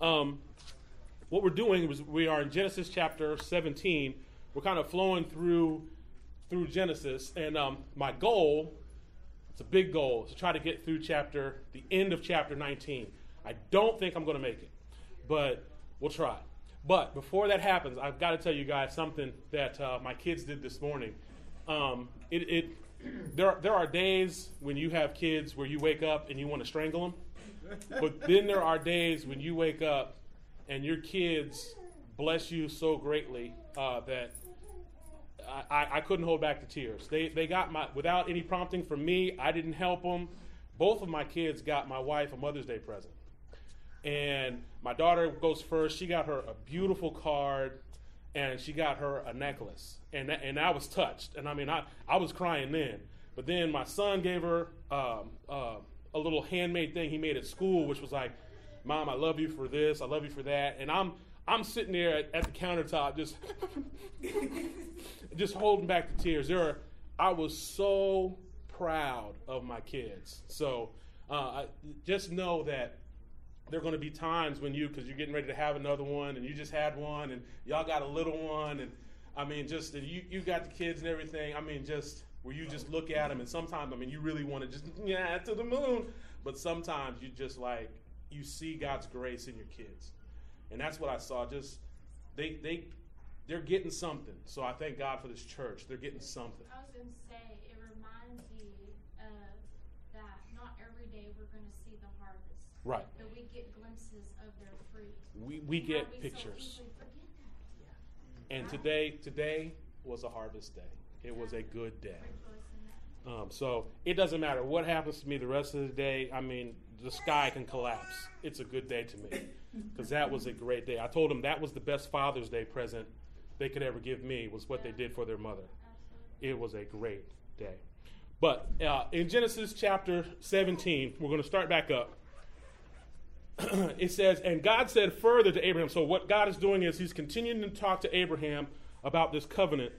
Um, what we're doing is we are in Genesis chapter 17. We're kind of flowing through through Genesis, and um, my goal, it's a big goal, is to try to get through chapter the end of chapter 19. I don't think I'm going to make it, but we'll try. But before that happens, I've got to tell you guys something that uh, my kids did this morning. Um, it, it there there are days when you have kids where you wake up and you want to strangle them, but then there are days when you wake up and your kids bless you so greatly uh, that I, I couldn't hold back the tears. They they got my without any prompting from me. I didn't help them. Both of my kids got my wife a Mother's Day present, and my daughter goes first. She got her a beautiful card, and she got her a necklace, and that, and I was touched. And I mean, I I was crying then. But then my son gave her um, uh, a little handmade thing he made at school, which was like, "Mom, I love you for this. I love you for that." And I'm I'm sitting there at, at the countertop just just holding back the tears. There are, I was so proud of my kids. So uh, just know that there are going to be times when you, because you're getting ready to have another one, and you just had one, and y'all got a little one, and I mean, just you you got the kids and everything. I mean, just where you just look at them, and sometimes I mean, you really want to just yeah to the moon, but sometimes you just like you see God's grace in your kids, and that's what I saw. Just they they they're getting something. So I thank God for this church. They're getting something. I was going to say, it reminds me of that not every day we're going to see the harvest. Right. But we get glimpses of their fruit. We we How get we pictures. easily forget that. And today today was a harvest day. It was a good day. Um, so it doesn't matter what happens to me the rest of the day. I mean, the sky can collapse. It's a good day to me because that was a great day. I told them that was the best Father's Day present they could ever give me was what they did for their mother. It was a great day. But uh, in Genesis chapter 17, we're going to start back up. it says, And God said further to Abraham. So, what God is doing is He's continuing to talk to Abraham about this covenant.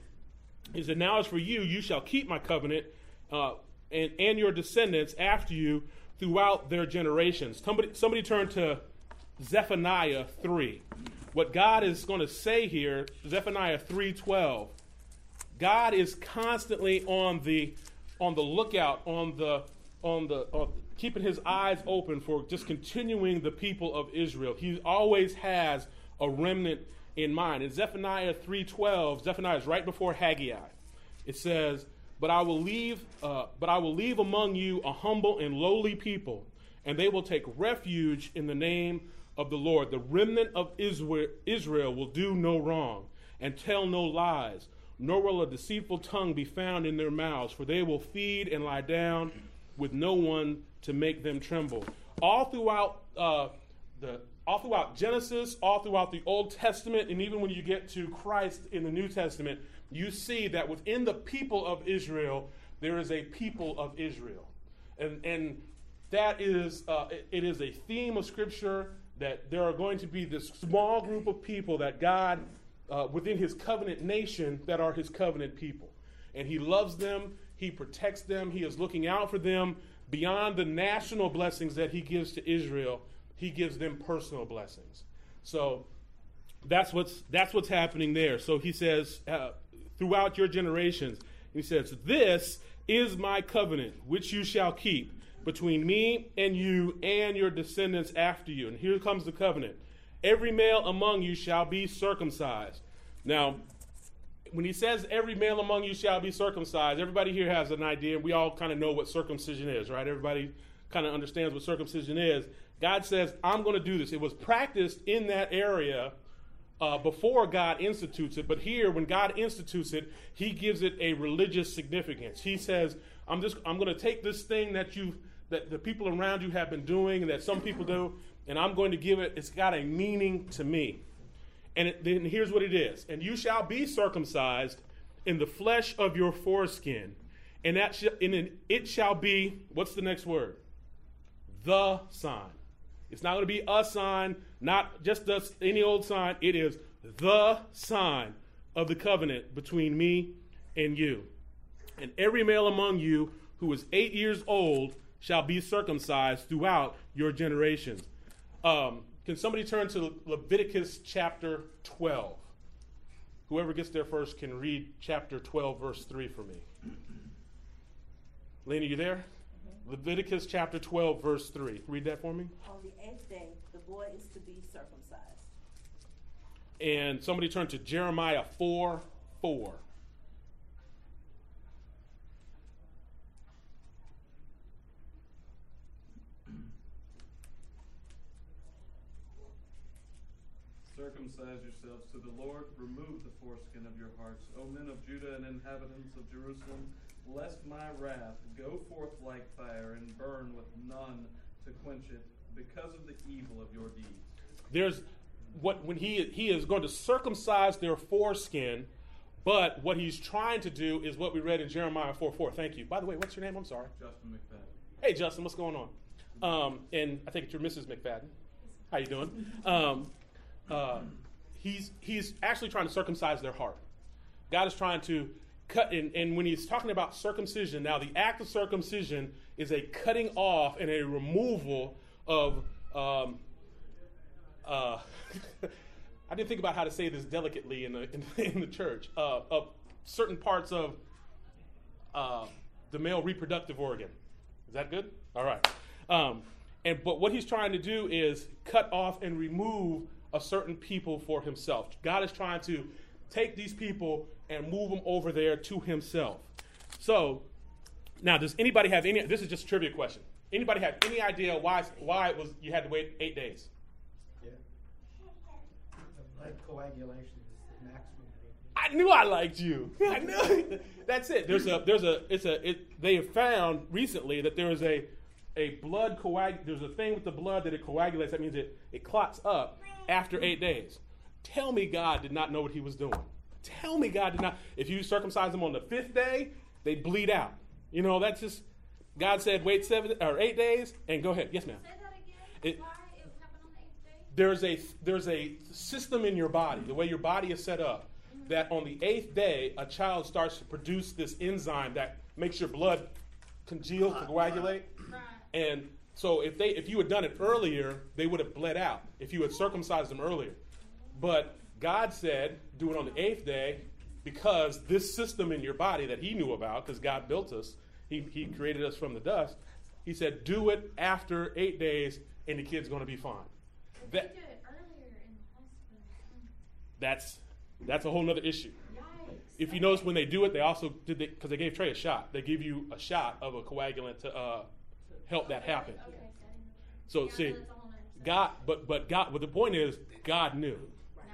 He said, Now as for you, you shall keep my covenant uh, and, and your descendants after you throughout their generations. Somebody, somebody turn to Zephaniah 3. What God is going to say here, Zephaniah 3:12. God is constantly on the on the lookout, on the on the on, keeping his eyes open for just continuing the people of Israel. He always has a remnant in mind. In Zephaniah 3:12, Zephaniah is right before Haggai. It says, "But I will leave, uh, but I will leave among you a humble and lowly people, and they will take refuge in the name of the Lord. The remnant of Israel, will do no wrong and tell no lies, nor will a deceitful tongue be found in their mouths, for they will feed and lie down with no one to make them tremble. All throughout uh, the all throughout Genesis, all throughout the Old Testament, and even when you get to Christ in the New Testament, you see that within the people of Israel, there is a people of Israel. And, and that is, uh, it, it is a theme of Scripture that there are going to be this small group of people that God, uh, within his covenant nation, that are his covenant people. And he loves them, he protects them, he is looking out for them beyond the national blessings that he gives to Israel. He gives them personal blessings. So that's what's that's what's happening there. So he says, uh, throughout your generations, he says, "This is my covenant, which you shall keep between me and you and your descendants after you." And here comes the covenant: every male among you shall be circumcised. Now, when he says every male among you shall be circumcised, everybody here has an idea. We all kind of know what circumcision is, right? Everybody kind of understands what circumcision is. God says, I'm going to do this. It was practiced in that area uh, before God institutes it, but here, when God institutes it, He gives it a religious significance. He says, "I'm just, I'm going to take this thing that you, that the people around you have been doing, and that some people do, and I'm going to give it. It's got a meaning to me." And it, then here's what it is: "And you shall be circumcised in the flesh of your foreskin, and that sh- and it shall be what's the next word? The sign." It's not going to be a sign, not just us, any old sign. It is the sign of the covenant between me and you. And every male among you who is eight years old shall be circumcised throughout your generations. Um, can somebody turn to Leviticus chapter 12? Whoever gets there first can read chapter 12, verse 3 for me. Lena, you there? Leviticus chapter 12, verse 3. Read that for me. On the eighth day, the boy is to be circumcised. And somebody turn to Jeremiah 4, 4. Circumcise yourselves to the Lord, remove the foreskin of your hearts, O men of Judah and inhabitants of Jerusalem, lest my wrath go forth like fire and burn with none to quench it, because of the evil of your deeds. There's what when he he is going to circumcise their foreskin, but what he's trying to do is what we read in Jeremiah 4 4. Thank you. By the way, what's your name? I'm sorry. Justin McFadden. Hey Justin, what's going on? Um, and I think it's your Mrs. McFadden. How you doing? Um, uh, he's he's actually trying to circumcise their heart. God is trying to cut and, and when he's talking about circumcision, now the act of circumcision is a cutting off and a removal of um, uh, I didn't think about how to say this delicately in the in, in the church uh, of certain parts of uh, the male reproductive organ. Is that good? All right. Um, and but what he's trying to do is cut off and remove a certain people for himself. God is trying to take these people and move them over there to himself. So now, does anybody have any? This is just a trivia question. Anybody have any idea why why it was you had to wait eight days? Yeah. The blood coagulation is the maximum. I knew I liked you. I knew. That's it. There's a there's a it's a it, they have found recently that there is a a blood coag there's a thing with the blood that it coagulates. That means it it clots up after eight days. Tell me God did not know what He was doing. Tell me God did not. If you circumcise them on the fifth day, they bleed out. You know that's just God said wait seven or eight days and go ahead. Yes, ma'am. Say that again. It- Why it happened on the eighth day? there's a there's a system in your body, the way your body is set up, that on the eighth day a child starts to produce this enzyme that makes your blood congeal, coagulate, Right. and so if they if you had done it earlier, they would have bled out if you had circumcised them earlier. But God said, do it on the eighth day because this system in your body that He knew about, because God built us, he, he created us from the dust. He said, do it after eight days, and the kid's going to be fine. That- do it earlier in the hospital. That's that's a whole other issue. If you notice when they do it, they also did because they gave Trey a shot. They give you a shot of a coagulant to uh, help that happen. Okay, So see, that's a whole nother subject. God, but but God, but the point is, God knew,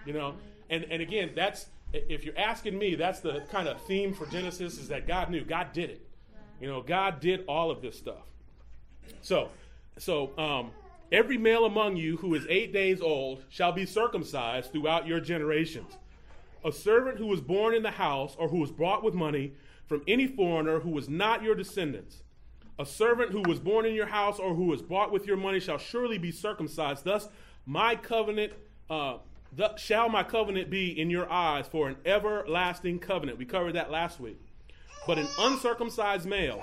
you know, and and again, that's if you're asking me, that's the kind of theme for Genesis is that God knew, God did it, you know, God did all of this stuff. So, so um, every male among you who is eight days old shall be circumcised throughout your generations. A servant who was born in the house or who was brought with money from any foreigner who was not your descendants. A servant who was born in your house or who was bought with your money shall surely be circumcised. Thus, my covenant, uh, shall my covenant be in your eyes for an everlasting covenant. We covered that last week. But an uncircumcised male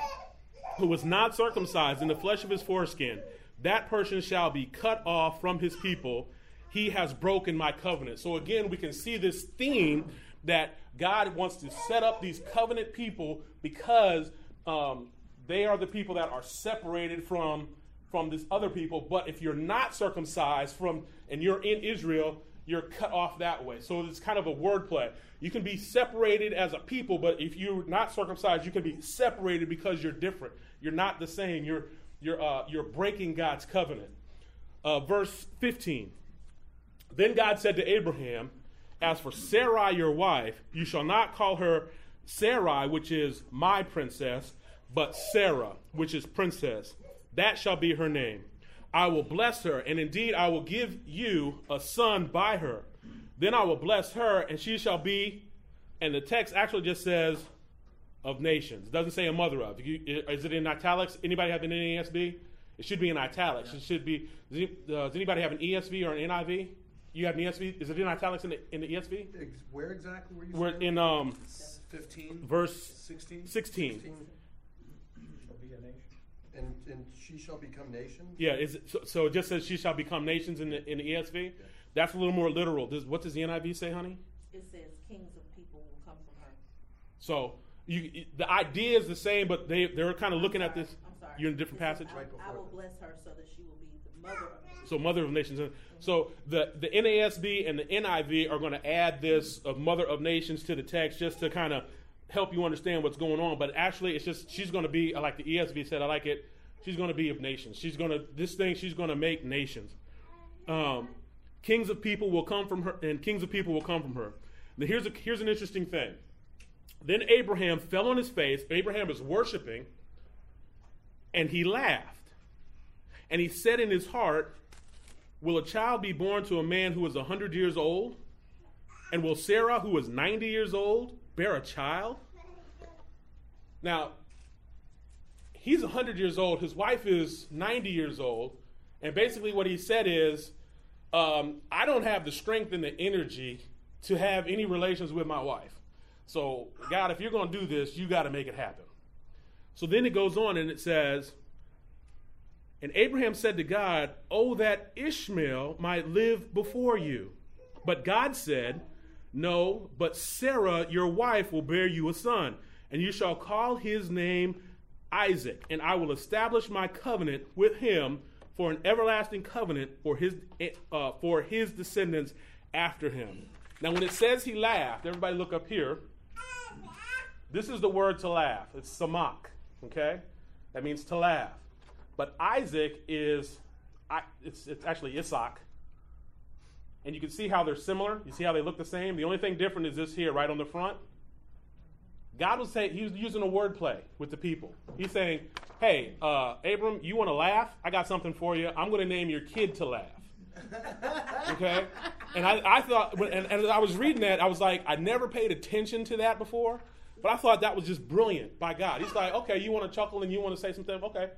who was not circumcised in the flesh of his foreskin, that person shall be cut off from his people. He has broken my covenant. So again, we can see this theme that God wants to set up these covenant people because um, they are the people that are separated from from this other people. But if you're not circumcised from and you're in Israel, you're cut off that way. So it's kind of a wordplay. You can be separated as a people, but if you're not circumcised, you can be separated because you're different. You're not the same. You're you're uh, you're breaking God's covenant. Uh, verse 15. Then God said to Abraham, As for Sarai your wife, you shall not call her Sarai, which is my princess, but Sarah, which is princess. That shall be her name. I will bless her, and indeed I will give you a son by her. Then I will bless her, and she shall be, and the text actually just says, of nations. It doesn't say a mother of. Is it in italics? Anybody have an NASB? It should be in italics. It should be. Does, uh, anybody have an ESV or an NIV? You have an ESV? Is it in italics in the, in the ESV? Where exactly were you? We're in um, Fifteen. verse Sixteen. 16. Shall be a nation. And, and she shall become nations? Yeah, is it, so, so it just says she shall become nations in the in the ESV. That's a little more literal. Does, what does the NIV say, honey? It says kings of people will come from her. So you, the idea is the same, but they they're kind of looking at this. I'm sorry. You're in a different It says, passage. I- Right I will bless her so that she will be the mother of nations. So mother of nations. So the the NASB and the NIV are going to add this of mother of nations to the text just to kind of help you understand what's going on. But actually, it's just she's going to be like the ESV said. I like it. She's going to be of nations. She's going to this thing. She's going to make nations. Um, kings of people will come from her, and kings of people will come from her. Now here's a here's an interesting thing. Then Abraham fell on his face. Abraham is worshiping, and he laughed. And he said in his heart, Will a child be born to a man who is a hundred years old? And will Sarah, who is ninety years old, bear a child? Now, he's a hundred years old. His wife is ninety years old, and basically what he said is, um, "I don't have the strength and the energy to have any relations with my wife. So, God, if you're going to do this, you got to make it happen." So then it goes on and it says. And Abraham said to God, Oh, that Ishmael might live before you. But God said, No, but Sarah, your wife, will bear you a son, and you shall call his name Isaac, and I will establish my covenant with him for an everlasting covenant for his, uh, for his descendants after him. Now, when it says he laughed, everybody look up here. This is the word to laugh. It's samak, okay? That means to laugh. But Isaac is, it's, it's actually Isaac. And you can see how they're similar. You see how they look the same? The only thing different is this here, right on the front. God was saying, he was using a word play with the people. He's saying, hey, uh, Abram, you want to laugh? I got something for you. I'm going to name your kid to laugh. Okay? And I, I thought, and, and as I was reading that, I was like, I never paid attention to that before, but I thought that was just brilliant by God. He's like, okay, you want to chuckle and you want to say something? Okay,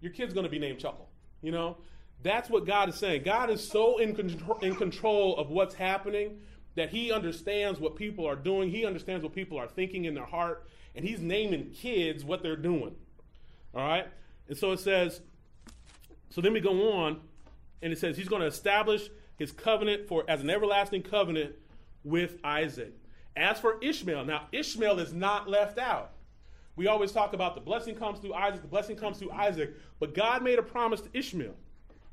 your kid's going to be named Chuckle. You know? That's what God is saying. God is so in control, in control of what's happening that He understands what people are doing, He understands what people are thinking in their heart, and He's naming kids what they're doing. All right? And so it says, so then we go on, and it says he's going to establish his covenant for as an everlasting covenant with Isaac. As for Ishmael, now Ishmael is not left out. We always talk about the blessing comes through Isaac, the blessing comes through Isaac, but God made a promise to Ishmael.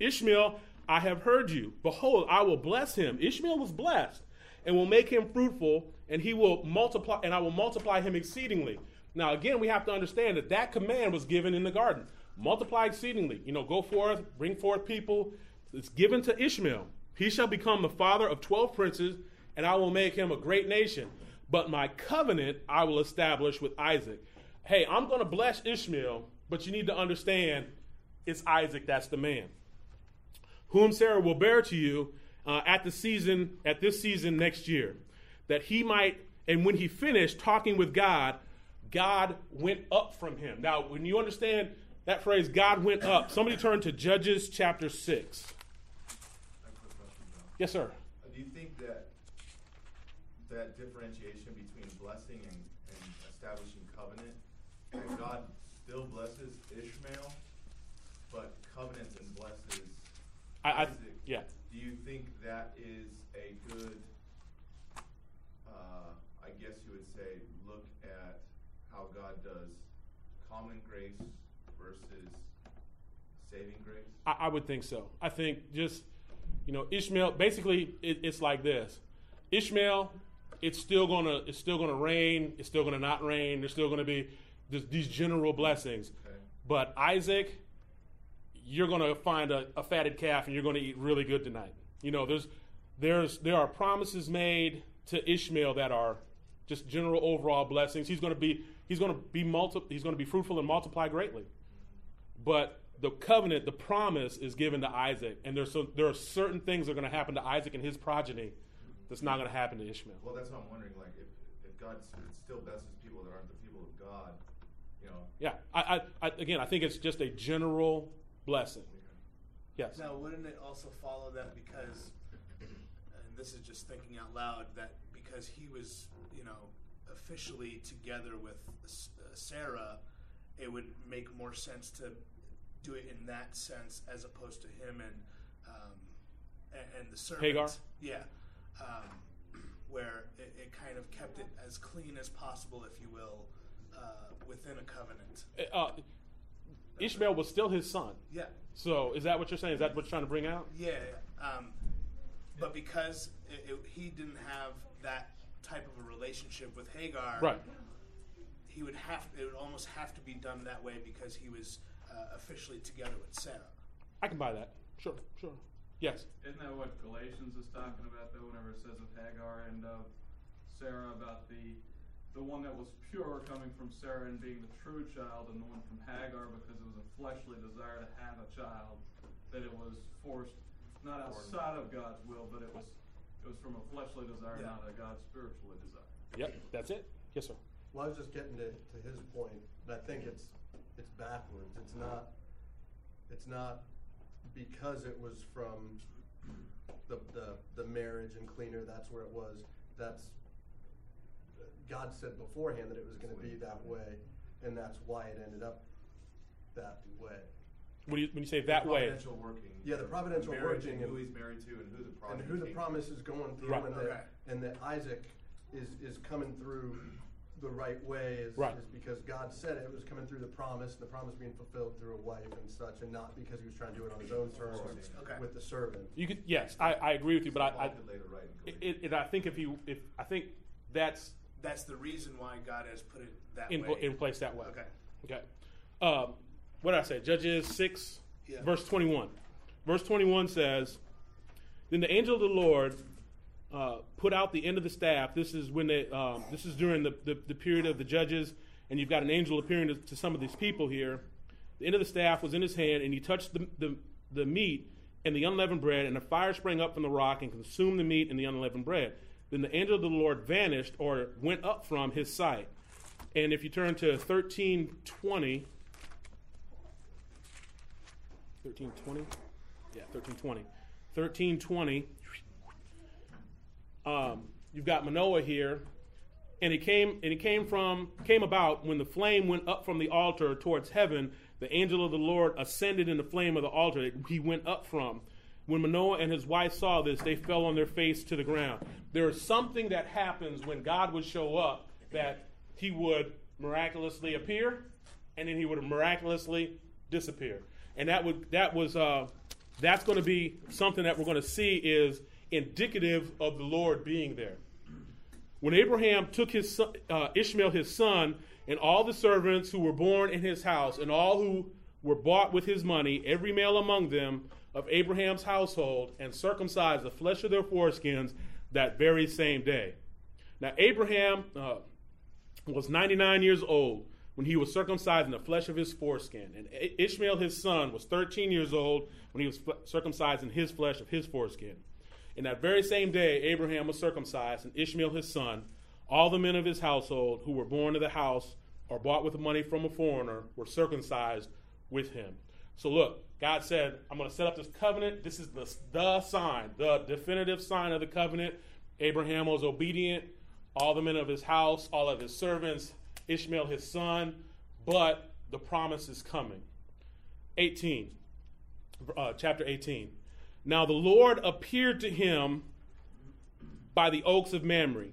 Ishmael, I have heard you. Behold, I will bless him. Ishmael was blessed and will make him fruitful, and he will multiply, and I will multiply him exceedingly. Now, again, we have to understand that that command was given in the garden. Multiply exceedingly. You know, go forth, bring forth people. It's given to Ishmael. He shall become the father of 12 princes, and I will make him a great nation. But my covenant I will establish with Isaac. Hey, I'm going to bless Ishmael, but you need to understand it's Isaac that's the man whom Sarah will bear to you uh, at the season at this season next year, that he might. And when he finished talking with God, God went up from him. Now, when you understand that phrase, God went up. Somebody turn to Judges chapter six. Yes, sir. Uh, Do you think that that differentiation between blessing and, and establishing covenant, that God still blesses Ishmael, but blesses I, I Isaac? yeah. Do you think that is a good, uh, I guess you would say, look at how God does common grace versus saving grace? I, I would think so. I think just, you know, Ishmael. Basically, it, it's like this: Ishmael, it's still gonna, it's still gonna rain. It's still gonna not rain. There's still gonna be this, these general blessings. Okay. But Isaac, you're gonna find a, a fatted calf and you're gonna eat really good tonight. You know, there's, there's, there are promises made to Ishmael that are just general overall blessings. He's gonna be, he's gonna be multi, he's gonna be fruitful and multiply greatly. But the covenant, the promise is given to Isaac, and there's so, there are certain things that are going to happen to Isaac and his progeny that's not going to happen to Ishmael. Well, that's what I'm wondering. Like, if if God still blesses people that aren't the people of God, you know. Yeah, I, I, I, again, I think it's just a general blessing. Yes. Now, wouldn't it also follow that because, and this is just thinking out loud, that because he was, you know, officially together with uh, Sarah, it would make more sense to do it in that sense as opposed to him and um, and, and the servants. Hagar? Yeah, um, where it, it kind of kept it as clean as possible, if you will, uh, within a covenant. Uh, Ishmael was still his son. Yeah, So is that what you're saying? Is that what you're trying to bring out? yeah. Um, but because it, it, he didn't have that type of a relationship with Hagar, Right. he would have it would almost have to be done that way because he was uh, officially together with Sarah. I can buy that. Sure, sure. Yes. Isn't that what Galatians is talking about though, whenever it says of Hagar and of Sarah about the the one that was pure coming from Sarah and being the true child and the one from Hagar because it was a fleshly desire to have a child, that it was forced not outside of God's will, but it was it was from a fleshly desire, Yeah. not a God spiritually desire. Yep. That's it. Yes, sir. Well, I was just getting to, to his point. point, and I think it's, it's backwards. It's not, it's not because it was from the, the, the marriage and cleaner, that's where it was. That's, God said beforehand that it was gonna be that way, and that's why it ended up that way. When you, when you say that way, Providential working. Yeah, the providential marriage working and who he's married to and who the promise And who the promise is going through, Right. and Okay. that, and that Isaac is, is coming through the right way is, Right. is because God said it was coming through the promise, and the promise being fulfilled through a wife and such, and not because he was trying to do it on his own terms Okay. with the servant. you could. Yes, I, I agree with you, but I, I later write in it, Galatians. it, I think if you if I think that's That's the reason why God has put it that in, way. in place that way. Okay. Okay. Um, what did I say? Judges 6, Yeah. verse 21. Verse 21 says, Then the angel of the Lord uh, put out the end of the staff. This is when they, um, this is during the, the, the period of the judges, and you've got an angel appearing to, to some of these people here. The end of the staff was in his hand, and he touched the, the, the meat and the unleavened bread, and a fire sprang up from the rock and consumed the meat and the unleavened bread. Then the angel of the Lord vanished or went up from his sight. And if you turn to 1320, 1320? Yeah, 1320. 1320. Um, you've got Manoah here, and it came and it came from came about when the flame went up from the altar towards heaven. The angel of the Lord ascended in the flame of the altar that he went up from. When Manoah and his wife saw this, they fell on their face to the ground. There is something that happens when God would show up that he would miraculously appear, and then he would miraculously disappear. And that would that was uh, that's going to be something that we're going to see is indicative of the Lord being there. When Abraham took his son, uh, Ishmael his son and all the servants who were born in his house and all who were bought with his money, every male among them of Abraham's household, and circumcised the flesh of their foreskins that very same day. Now Abraham uh, was 99 years old when he was circumcised in the flesh of his foreskin, and Ishmael his son was 13 years old when he was fl- circumcised in his flesh of his foreskin. In that very same day, Abraham was circumcised, and Ishmael his son. All the men of his household who were born to the house or bought with money from a foreigner were circumcised with him. So look, God said, I'm going to set up this covenant. This is the, the sign, the definitive sign of the covenant. Abraham was obedient. All the men of his house, all of his servants, Ishmael his son, but the promise is coming. 18, uh, chapter 18. Now the Lord appeared to him by the oaks of Mamre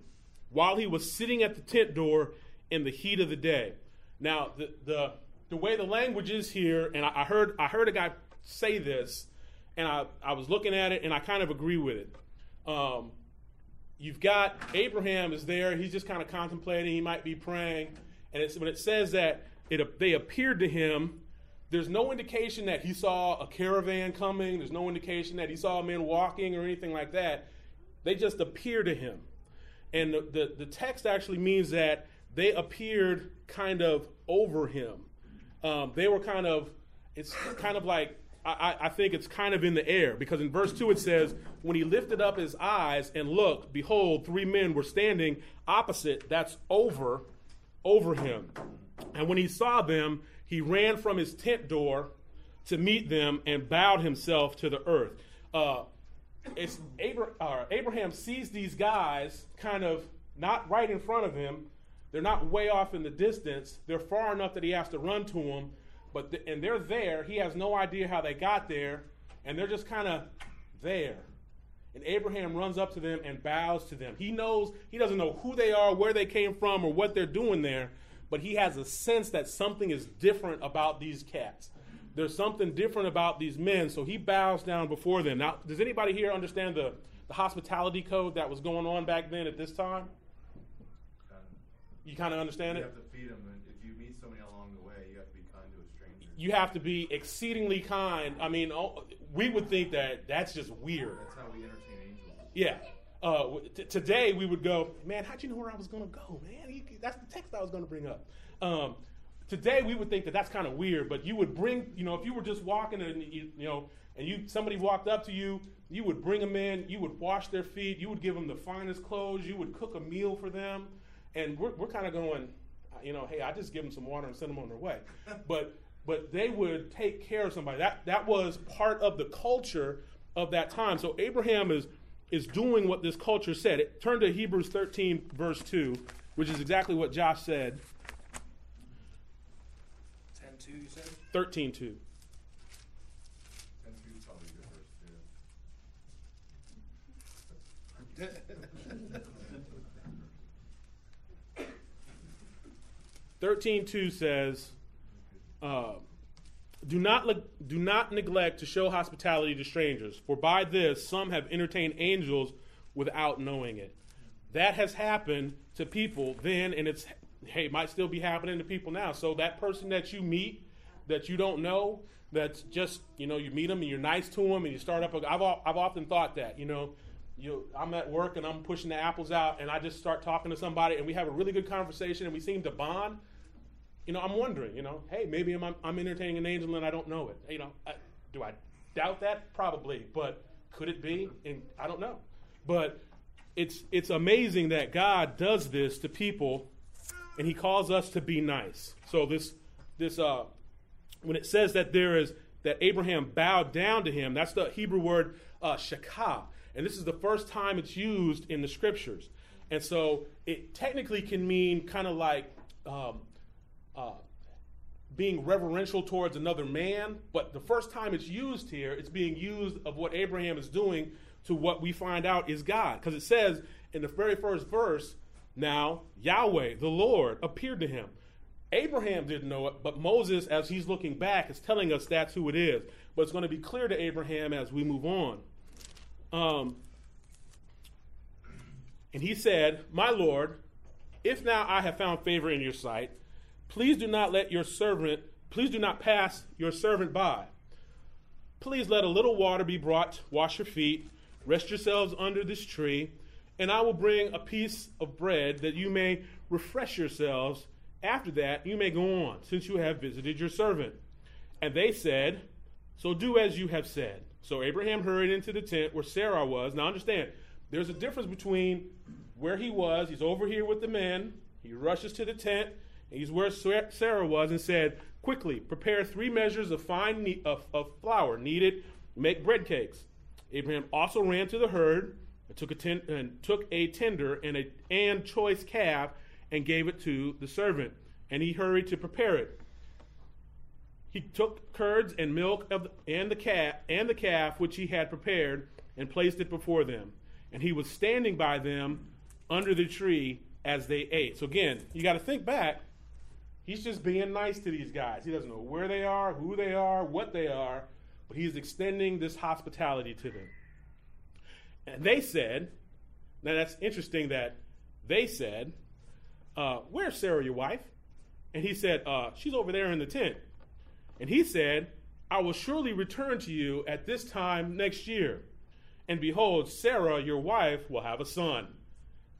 while he was sitting at the tent door in the heat of the day. Now the the, the way the language is here, and I, I heard I heard a guy say this, and I, I was looking at it and I kind of agree with it. Um, you've got Abraham is there, he's just kind of contemplating, he might be praying, and it's when it says that it they appeared to him there's no indication that he saw a caravan coming. There's no indication that he saw men walking or anything like that. They just appear to him. And the, the, the text actually means that they appeared kind of over him. Um, they were kind of, it's kind of like, I, I think it's kind of in the air because in verse 2 it says, When he lifted up his eyes and looked, behold, three men were standing opposite, that's over, over him. And when he saw them, he ran from his tent door to meet them and bowed himself to the earth. Uh, it's Abra- uh, Abraham sees these guys kind of not right in front of him. They're not way off in the distance. They're far enough that he has to run to them. But th- and they're there. He has no idea how they got there, and they're just kind of there. And Abraham runs up to them and bows to them. He knows he doesn't know who they are, where they came from, or what they're doing there, but he has a sense that something is different about these cats. There's something different about these men, so he bows down before them. Now, does anybody here understand the, the hospitality code that was going on back then at this time? You kind of understand You it? You have to feed them, and if you meet somebody along the way, you have to be kind to a stranger. You have to be exceedingly kind. I mean, oh, we would think that that's just weird. That's how we entertain angels. Yeah. Uh, t- today we would go, man. How'd you know where I was going to go, man? You, that's the text I was going to bring up. Um, today we would think that that's kind of weird, but you would bring, you know, if you were just walking and you, you know, and you somebody walked up to you, you would bring them in, you would wash their feet, you would give them the finest clothes, you would cook a meal for them, and we're, we're kind of going, you know, hey, I just give them some water and send them on their way, but but they would take care of somebody. That that was part of the culture of that time. So Abraham is is doing what this culture said. It, turn to Hebrews 13 verse 2, which is exactly what Josh said. 10 2, you said? 13 2. And two's probably a good verse too. 13.2 says, uh, do, not, le- do not neglect to show hospitality to strangers, for by this some have entertained angels without knowing it. That has happened to people then, and it's hey, it might still be happening to people now. So that person that you meet that you don't know, that's just you know you meet them and you're nice to them and you start up. A, I've I've often thought that you know. You, I'm at work and I'm pushing the apples out, and I just start talking to somebody, and we have a really good conversation, and we seem to bond you know, I'm wondering, you know, hey, maybe I'm, I'm entertaining an angel and I don't know it. You know, I, do I doubt that? Probably, but could it be? And I don't know. But it's it's amazing that God does this to people, and He calls us to be nice. So this this uh, when it says that there is that Abraham bowed down to him, that's the Hebrew word uh, shakah, and this is the first time it's used in the scriptures. And so it technically can mean kind of like um, uh, being reverential towards another man, but the first time it's used here, it's being used of what Abraham is doing to what we find out is God. Because it says in the very first verse, now Yahweh, the Lord, appeared to him. Abraham didn't know it, but Moses, as he's looking back, is telling us that's who it is. But it's going to be clear to Abraham as we move on. Um, and he said, My Lord, if now I have found favor in your sight, please do not let your servant, please do not pass your servant by. Please let a little water be brought, wash your feet, rest yourselves under this tree, and I will bring a piece of bread that you may refresh yourselves. After that, you may go on, since you have visited your servant. And they said, So do as you have said. So Abraham hurried into the tent where Sarah was. Now understand, there's a difference between where he was, he's over here with the men, he rushes to the tent, and he's where Sarah was, and said, Quickly, prepare three measures of fine ne- of, of flour needed, make bread cakes. Abraham also ran to the herd and took a, ten- and took a tender and a and choice calf and gave it to the servant, and he hurried to prepare it. He took curds and milk of and the calf and the calf which he had prepared and placed it before them. And he was standing by them under the tree as they ate. So again, you got to think back. He's just being nice to these guys. He doesn't know where they are, who they are, what they are, but he's extending this hospitality to them. And they said, now that's interesting that they said, uh, Where's Sarah, your wife? And he said, uh, She's over there in the tent. And he said, I will surely return to you at this time next year. And behold, Sarah, your wife, will have a son.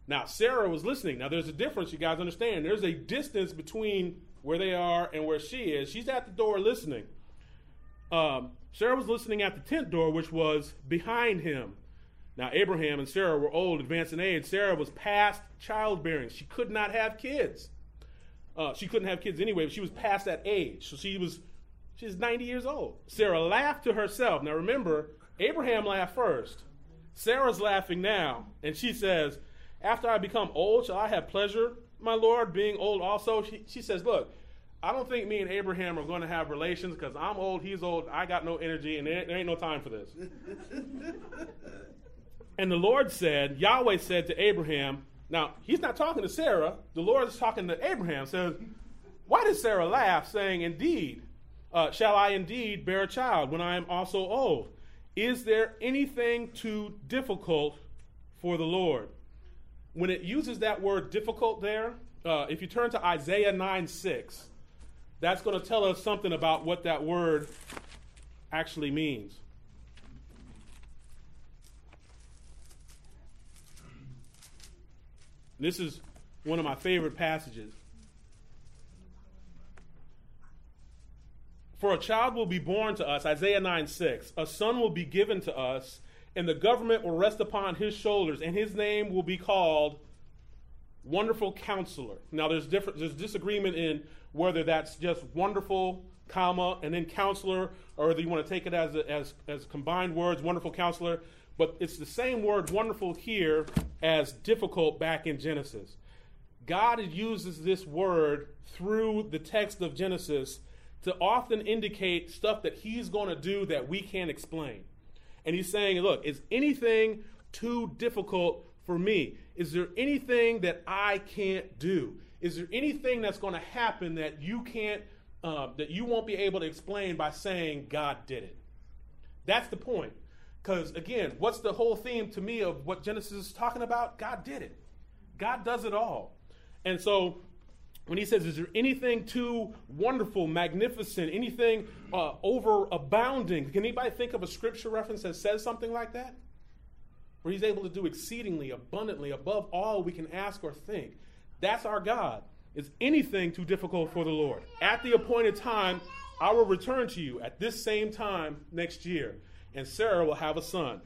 Now, Sarah was listening. Now, there's a difference, you guys understand. There's a distance between where they are and where she is. She's at the door listening. Um, Sarah was listening at the tent door, which was behind him. Now, Abraham and Sarah were old, advanced in age. Sarah was past childbearing. She could not have kids. Uh, she couldn't have kids anyway, but she was past that age. So she was she's 90 years old. Sarah laughed to herself. Now remember, Abraham laughed first. Sarah's laughing now, and she says, After I become old, shall I have pleasure, my Lord, being old also? She, she says, Look, I don't think me and Abraham are going to have relations because I'm old, he's old, I got no energy, and there, there ain't no time for this. and the Lord said, Yahweh said to Abraham, now he's not talking to Sarah, the Lord is talking to Abraham, says, Why did Sarah laugh, saying, Indeed, uh, shall I indeed bear a child when I am also old? Is there anything too difficult for the Lord? When it uses that word difficult there, uh, if you turn to Isaiah 9 6, that's going to tell us something about what that word actually means. This is one of my favorite passages. For a child will be born to us, Isaiah 9 6. A son will be given to us, and the government will rest upon his shoulders, and his name will be called Wonderful Counselor. Now, there's, different, there's disagreement in whether that's just wonderful, comma, and then counselor, or whether you want to take it as, a, as, as combined words, wonderful counselor. But it's the same word, wonderful, here as difficult back in Genesis. God uses this word through the text of Genesis to often indicate stuff that he's going to do that we can't explain. And he's saying, look, is anything too difficult for me? Is there anything that I can't do? Is there anything that's going to happen that you can't, uh, that you won't be able to explain by saying God did it? That's the point. Because again, what's the whole theme to me of what Genesis is talking about? God did it. God does it all. And so when he says, Is there anything too wonderful, magnificent, anything uh, over abounding? Can anybody think of a scripture reference that says something like that? Where he's able to do exceedingly, abundantly, above all we can ask or think. That's our God. Is anything too difficult for the Lord? At the appointed time, I will return to you at this same time next year, and Sarah will have a son.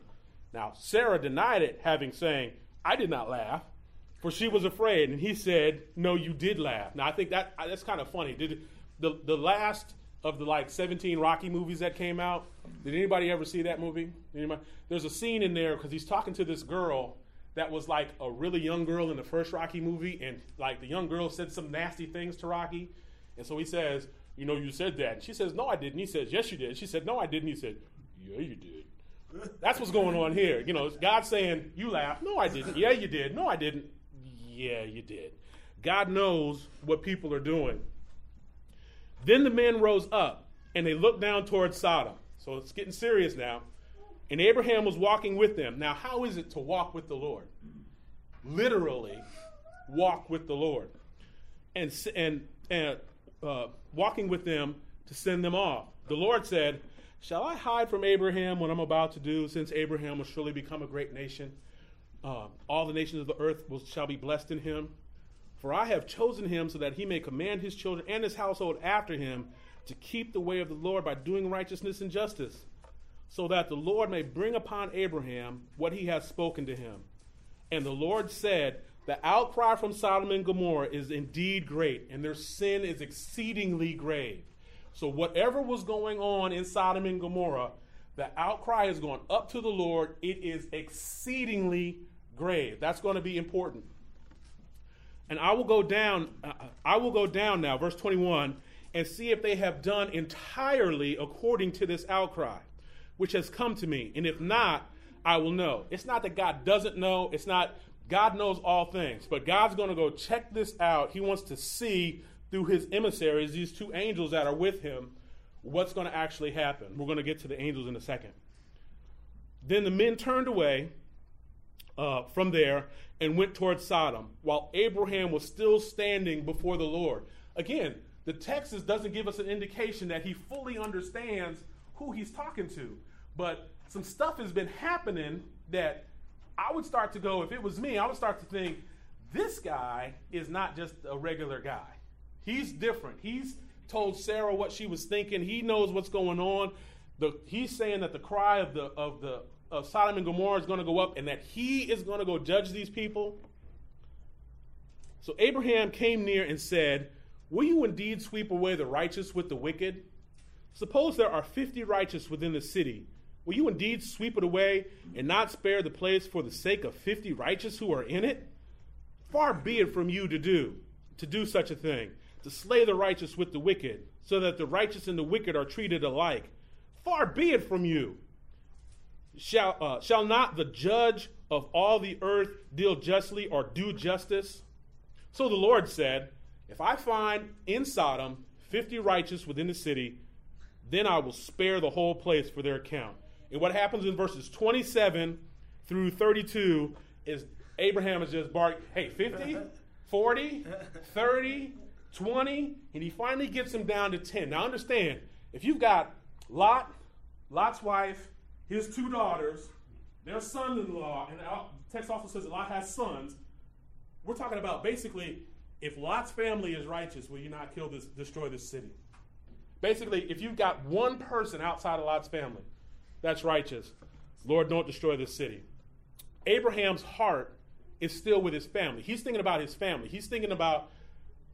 Now, Sarah denied it, having saying, I did not laugh for she was afraid. And he said, No, you did laugh. Now, I think that that's kind of funny. Did the, the last of the like 17 Rocky movies that came out, did anybody ever see that movie? Anybody? There's a scene in there because he's talking to this girl that was like a really young girl in the first Rocky movie, and like the young girl said some nasty things to Rocky. And so he says, You know, you said that. And she says, No, I didn't. He says, Yes, you did. She said, No, I didn't. He said, Yeah, you did. That's what's going on here. You know, God saying, You laughed. No, I didn't. Yeah, you did. No, I didn't. Yeah, you did. God knows what people are doing. Then the men rose up and they looked down towards Sodom. So it's getting serious now. And Abraham was walking with them. Now, how is it to walk with the Lord? Literally, walk with the Lord. And, and, and uh, walking with them to send them off. The Lord said, Shall I hide from Abraham what I'm about to do, since Abraham will surely become a great nation? Uh, all the nations of the earth will, shall be blessed in him. For I have chosen him so that he may command his children and his household after him to keep the way of the Lord by doing righteousness and justice, so that the Lord may bring upon Abraham what he has spoken to him. And the Lord said, The outcry from Sodom and Gomorrah is indeed great, and their sin is exceedingly grave. So, whatever was going on in Sodom and Gomorrah, the outcry has gone up to the Lord. It is exceedingly grave. That's going to be important. And I will go down, uh, I will go down now, verse 21, and see if they have done entirely according to this outcry, which has come to me. And if not, I will know. It's not that God doesn't know, it's not, God knows all things, but God's going to go check this out. He wants to see through his emissaries, these two angels that are with him, what's going to actually happen. We're going to get to the angels in a second. Then the men turned away uh, from there and went towards Sodom, while Abraham was still standing before the Lord. Again, the text doesn't give us an indication that he fully understands who he's talking to, but some stuff has been happening that I would start to go, if it was me, I would start to think, this guy is not just a regular guy. He's different. He's told Sarah what she was thinking. He knows what's going on. The, he's saying that the cry of the of the of Sodom and Gomorrah is going to go up and that he is going to go judge these people. So Abraham came near and said, Will you indeed sweep away the righteous with the wicked? Suppose there are fifty righteous within the city. Will you indeed sweep it away and not spare the place for the sake of fifty righteous who are in it? Far be it from you to do, to do such a thing. to slay the righteous with the wicked, so that the righteous and the wicked are treated alike. Far be it from you. Shall, uh, shall not the judge of all the earth deal justly or do justice? So the Lord said, If I find in Sodom fifty righteous within the city, then I will spare the whole place for their account. And what happens in verses 27 through 32 is Abraham is just barking, hey, 50, 40, 30, 20, and he finally gets him down to 10. Now understand, if you've got Lot, Lot's wife, his two daughters, their son in law, and the text also says that Lot has sons, we're talking about basically if Lot's family is righteous, will you not kill this, destroy this city? Basically, if you've got one person outside of Lot's family that's righteous, Lord, don't destroy this city. Abraham's heart is still with his family. He's thinking about his family. He's thinking about,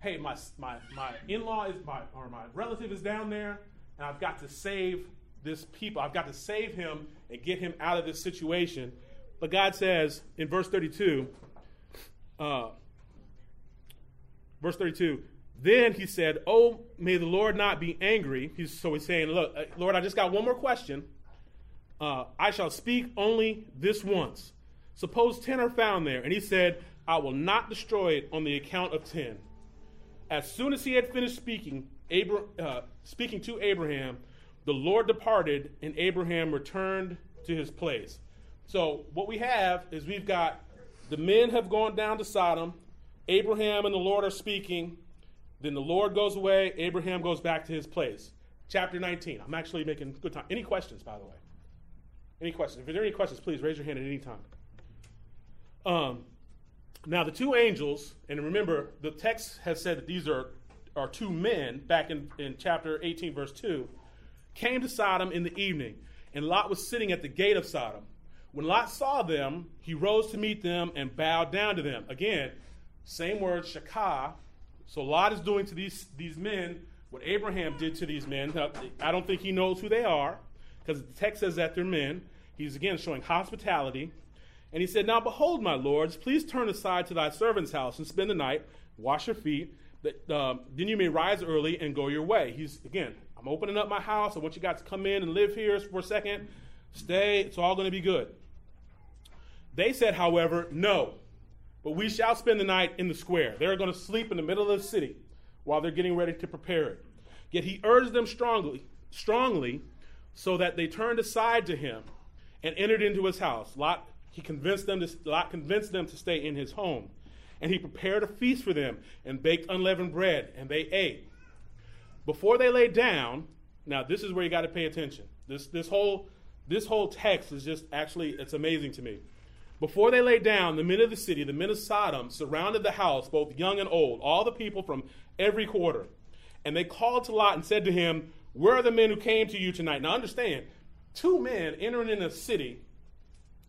hey, my, my, my in law is my, or my relative is down there, and I've got to save this people. I've got to save him and get him out of this situation. But God says in verse 32, uh, verse 32, then he said, Oh, may the Lord not be angry. He's, so he's saying, Look, uh, Lord, I just got one more question. Uh, I shall speak only this once. Suppose 10 are found there. And he said, I will not destroy it on the account of 10. As soon as he had finished speaking, Abra- uh, speaking to Abraham, the Lord departed, and Abraham returned to his place. So, what we have is we've got the men have gone down to Sodom, Abraham and the Lord are speaking. Then the Lord goes away, Abraham goes back to his place. Chapter 19. I'm actually making good time. Any questions, by the way? Any questions? If there are any questions, please raise your hand at any time. Um, now, the two angels, and remember, the text has said that these are, are two men back in, in chapter 18, verse 2, came to Sodom in the evening, and Lot was sitting at the gate of Sodom. When Lot saw them, he rose to meet them and bowed down to them. Again, same word, shakah. So Lot is doing to these, these men what Abraham did to these men. I don't think he knows who they are, because the text says that they're men. He's again showing hospitality. And he said, Now behold, my lords, please turn aside to thy servant's house and spend the night, wash your feet, that uh, then you may rise early and go your way. He's again, I'm opening up my house. I want you guys to come in and live here for a second. Stay. It's all going to be good. They said, however, no, but we shall spend the night in the square. They're going to sleep in the middle of the city while they're getting ready to prepare it. Yet he urged them strongly, strongly, so that they turned aside to him and entered into his house. Lot, he convinced them to, Lot convinced them to stay in his home. And he prepared a feast for them and baked unleavened bread, and they ate. Before they lay down, now this is where you got to pay attention. This, this, whole, this whole text is just actually, it's amazing to me. Before they lay down, the men of the city, the men of Sodom, surrounded the house, both young and old, all the people from every quarter. And they called to Lot and said to him, Where are the men who came to you tonight? Now understand, two men entering in a city,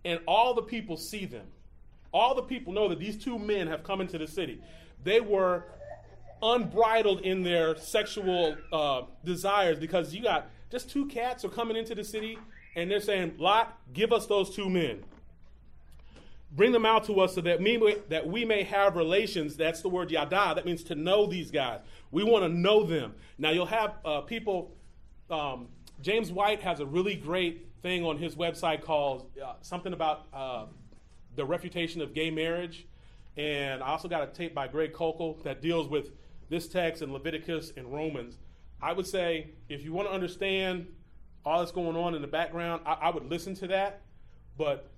and all the people see them. All the people know that these two men have come into the city. They were unbridled in their sexual uh, desires because you got just two cats are coming into the city, and they're saying, Lot, give us those two men. Bring them out to us so that, we that we may have relations. That's the word yada. That means to know these guys. We want to know them. Now, you'll have uh, people, um, James White has a really great thing on his website called uh, something about uh, the refutation of gay marriage. And I also got a tape by Greg Koukl that deals with this text in Leviticus and Romans. I would say if you want to understand all that's going on in the background, I, I would listen to that. But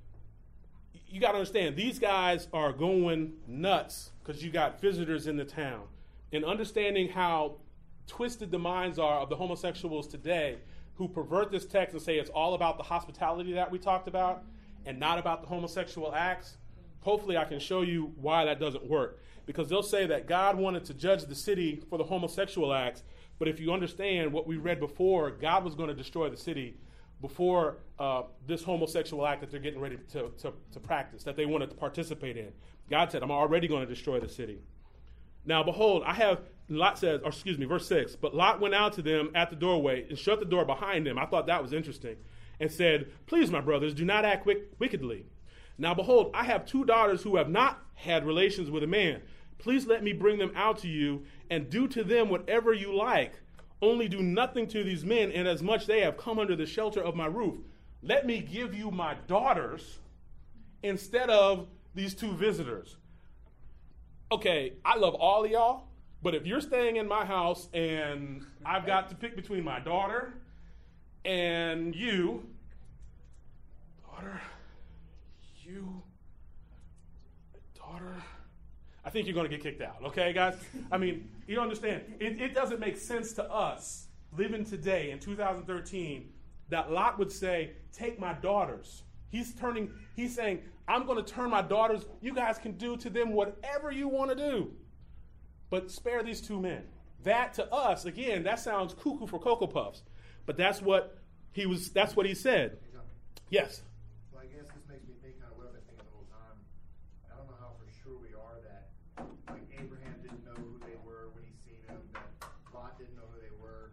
you got to understand, these guys are going nuts because you got visitors in the town. And understanding how twisted the minds are of the homosexuals today who pervert this text and say it's all about the hospitality that we talked about and not about the homosexual acts, hopefully I can show you why that doesn't work. Because they'll say that God wanted to judge the city for the homosexual acts, but if you understand what we read before, God was going to destroy the city before uh, this homosexual act that they're getting ready to, to, to practice, that they wanted to participate in. God said, I'm already going to destroy the city. Now, behold, I have, Lot says, or excuse me, verse 6, but Lot went out to them at the doorway and shut the door behind him. I thought that was interesting. And said, Please, my brothers, do not act wickedly. Now, behold, I have two daughters who have not had relations with a man. Please let me bring them out to you and do to them whatever you like. Only do nothing to these men, inasmuch as they have come under the shelter of my roof. Let me give you my daughters instead of these two visitors. Okay, I love all of y'all, but if you're staying in my house and I've got to pick between my daughter and you, daughter, you, daughter, I think you're going to get kicked out, okay, guys? I mean, you don't understand. It, it doesn't make sense to us living today in 2013 that Lot would say, Take my daughters. He's turning, he's saying, I'm going to turn my daughters. You guys can do to them whatever you want to do, but spare these two men. That to us, again, that sounds cuckoo for Cocoa Puffs, but that's what he was, that's what he said. Yes. Well, I guess this makes me think kind of what I've been thinking the whole time. I don't know how for sure we are that, like Abraham didn't know who they were when he seen them, that Lot didn't know who they were.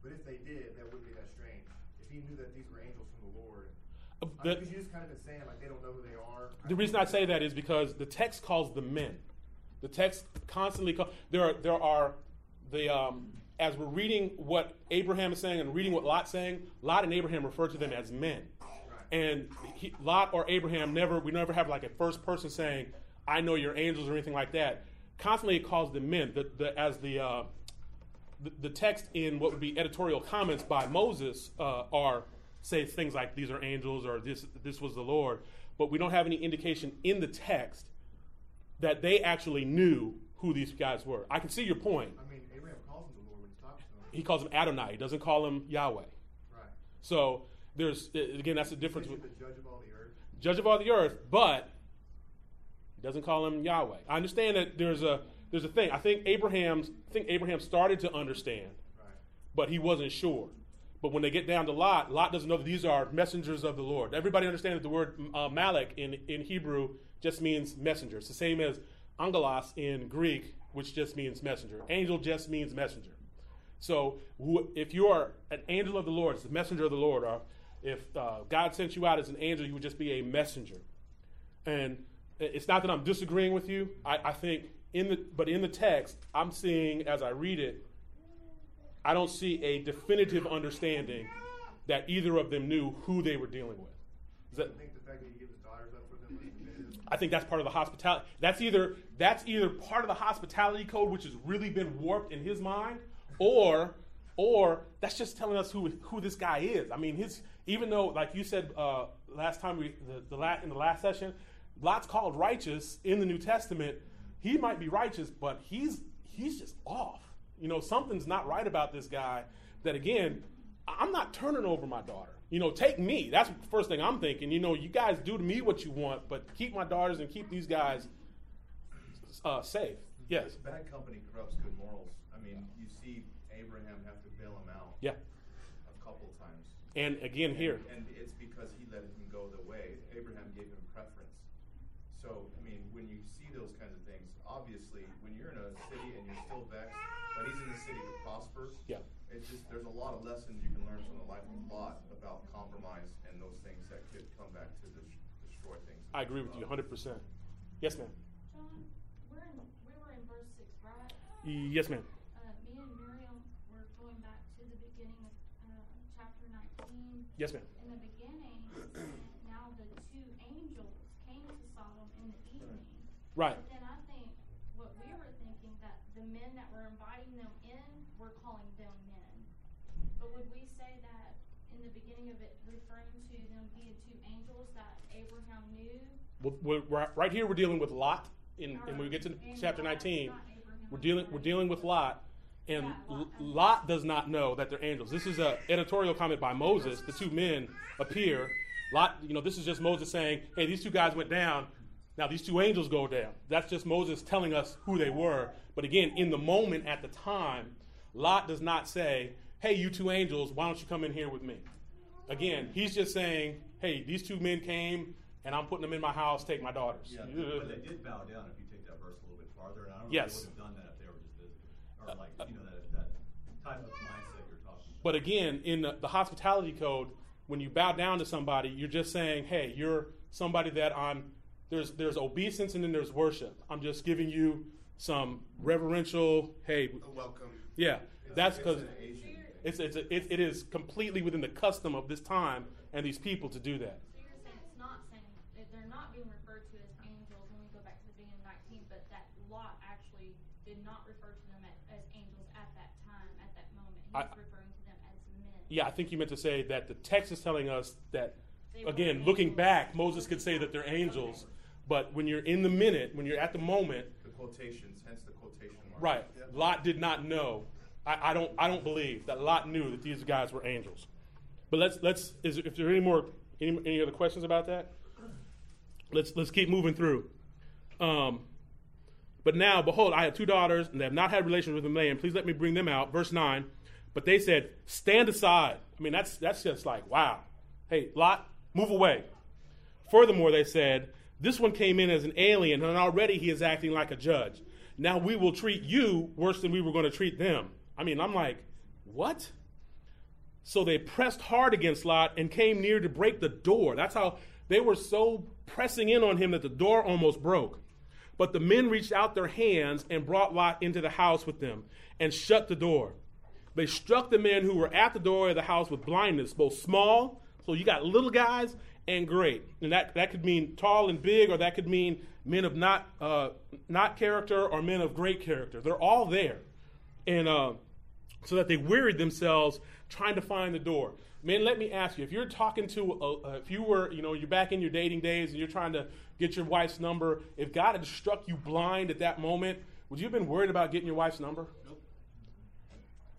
But if they did, that wouldn't be that strange. If he knew that these were angels from the Lord. I mean, The- you just kind of been saying like they don't know who they are. The reason I say that is because the text calls them men. The text constantly call, there are there are the um, as we're reading what Abraham is saying and reading what Lot's saying, Lot and Abraham refer to them as men. And he, Lot or Abraham never we never have like a first person saying, "I know your angels" or anything like that. Constantly it calls them men. The, the, as the, uh, the the text in what would be editorial comments by Moses uh, are say things like these are angels or this this was the Lord, but we don't have any indication in the text that they actually knew who these guys were. I can see your point. I mean, Abraham calls him the Lord when he talks to him. He calls him Adonai. He doesn't call him Yahweh. Right. So there's again that's the difference. He's with the judge of all the earth. judge of all the earth, but he doesn't call him Yahweh. I understand that there's a there's a thing. I think Abraham's I think Abraham started to understand, Right. but he wasn't sure. But when they get down to Lot, Lot doesn't know that these are messengers of the Lord. Everybody understands that the word uh, Malek in, in Hebrew just means messenger. It's the same as angelos in Greek, which just means messenger. Angel just means messenger. So wh- if you are an angel of the Lord, it's the messenger of the Lord, or if uh, God sent you out as an angel, you would just be a messenger. And it's not that I'm disagreeing with you. I, I think in the but in the text, I'm seeing as I read it, I don't see a definitive understanding that either of them knew who they were dealing with. That, I think the fact that he gave his daughters up for them was definitive. I think that's part of the hospitality. That's either that's either part of the hospitality code, which has really been warped in his mind, or or that's just telling us who who this guy is. I mean, his even though, like you said uh, last time we the, the la- in the last session, Lot's called righteous in the New Testament. He might be righteous, but he's he's just off. You know, something's not right about this guy. That again, I'm not turning over my daughter. You know, take me. That's the first thing I'm thinking. You know, you guys do to me what you want, but keep my daughters and keep these guys uh, safe. Yes. Bad company corrupts good morals. I mean, you see Abraham have to bail him out Yeah. a couple times. And again, here. And, and it's because he let him go the way. Abraham gave him preference. So, I mean, when you see those kinds of things, obviously, when you're in a city and you're still vexed, but he's in the city to prosper. Yeah. It's just there's a lot of lessons you can learn from the life of Lot about compromise and those things that could come back to des- destroy things. I agree with you 100%. Yes, ma'am. John, we're in, we were in verse six, right? Yes, ma'am. Uh, me and Miriam were going back to the beginning of, uh, chapter nineteen. Yes, ma'am. In the beginning, it now the two angels came to Sodom in the evening. Right. But then I think, what we were thinking, that the men that were inviting them in were calling them men. But would we say that in the beginning of it, referring to them being two angels that Abraham knew? Well, right here, we're dealing with Lot. In, and when we get to And chapter Lot, 19, we're dealing, we're dealing with Lot. And Yeah, Lot. Lot does not know that they're angels. This is an editorial comment by Moses. The two men appear. Lot, you know, this is just Moses saying, hey, these two guys went down. Now these two angels go down. That's just Moses telling us who they were. But again, in the moment at the time, Lot does not say, hey, you two angels, why don't you come in here with me? Again, he's just saying, hey, these two men came and I'm putting them in my house, take my daughters. Yeah, but they did bow down if you take that verse a little bit farther, and I don't know Yes. if they would have done that if they were just visiting. Or like, you know, that, that type of mindset you're talking about. But again, in the, the hospitality code, when you bow down to somebody, you're just saying, "Hey, you're somebody that I'm." There's there's obeisance and then there's worship. I'm just giving you some reverential, hey, A welcome. yeah, that's because it's, it's a, it, it is completely within the custom of this time and these people to do that. So you're saying it's not saying, that they're not being referred to as angels when we go back to the beginning of nineteen, but that Lot actually did not refer to them as angels at that time, at that moment. He I- was referring to them as men. Yeah, I think you meant to say that the text is telling us that, again, looking back, Moses could say that they're angels, but when you're in the minute, when you're at the moment, The quotations, hence the quotation mark. right, Lot did not know. I, I don't, I don't believe that Lot knew that these guys were angels. But let's, let's, is, if there are any more, any, any other questions about that? Let's, let's keep moving through. Um, but now, behold, I have two daughters, and they have not had relations with a man. Please let me bring them out. Verse 9. But they said, Stand aside. I mean, that's, that's just like, wow. Hey, Lot, move away. Furthermore, they said, This one came in as an alien, and already he is acting like a judge. Now we will treat you worse than we were going to treat them. I mean, I'm like, What? So they pressed hard against Lot and came near to break the door. That's how they were so pressing in on him that the door almost broke. But the men reached out their hands and brought Lot into the house with them and shut the door. They struck the men who were at the door of the house with blindness, both small, so you got little guys, and great. And that, that could mean tall and big, or that could mean men of not, uh, not character or men of great character. They're all there. And uh, so that they wearied themselves trying to find the door. Men, let me ask you: if you're talking to, a, uh, if you were, you know, you're back in your dating days and you're trying to get your wife's number, if God had struck you blind at that moment, would you have been worried about getting your wife's number? Nope.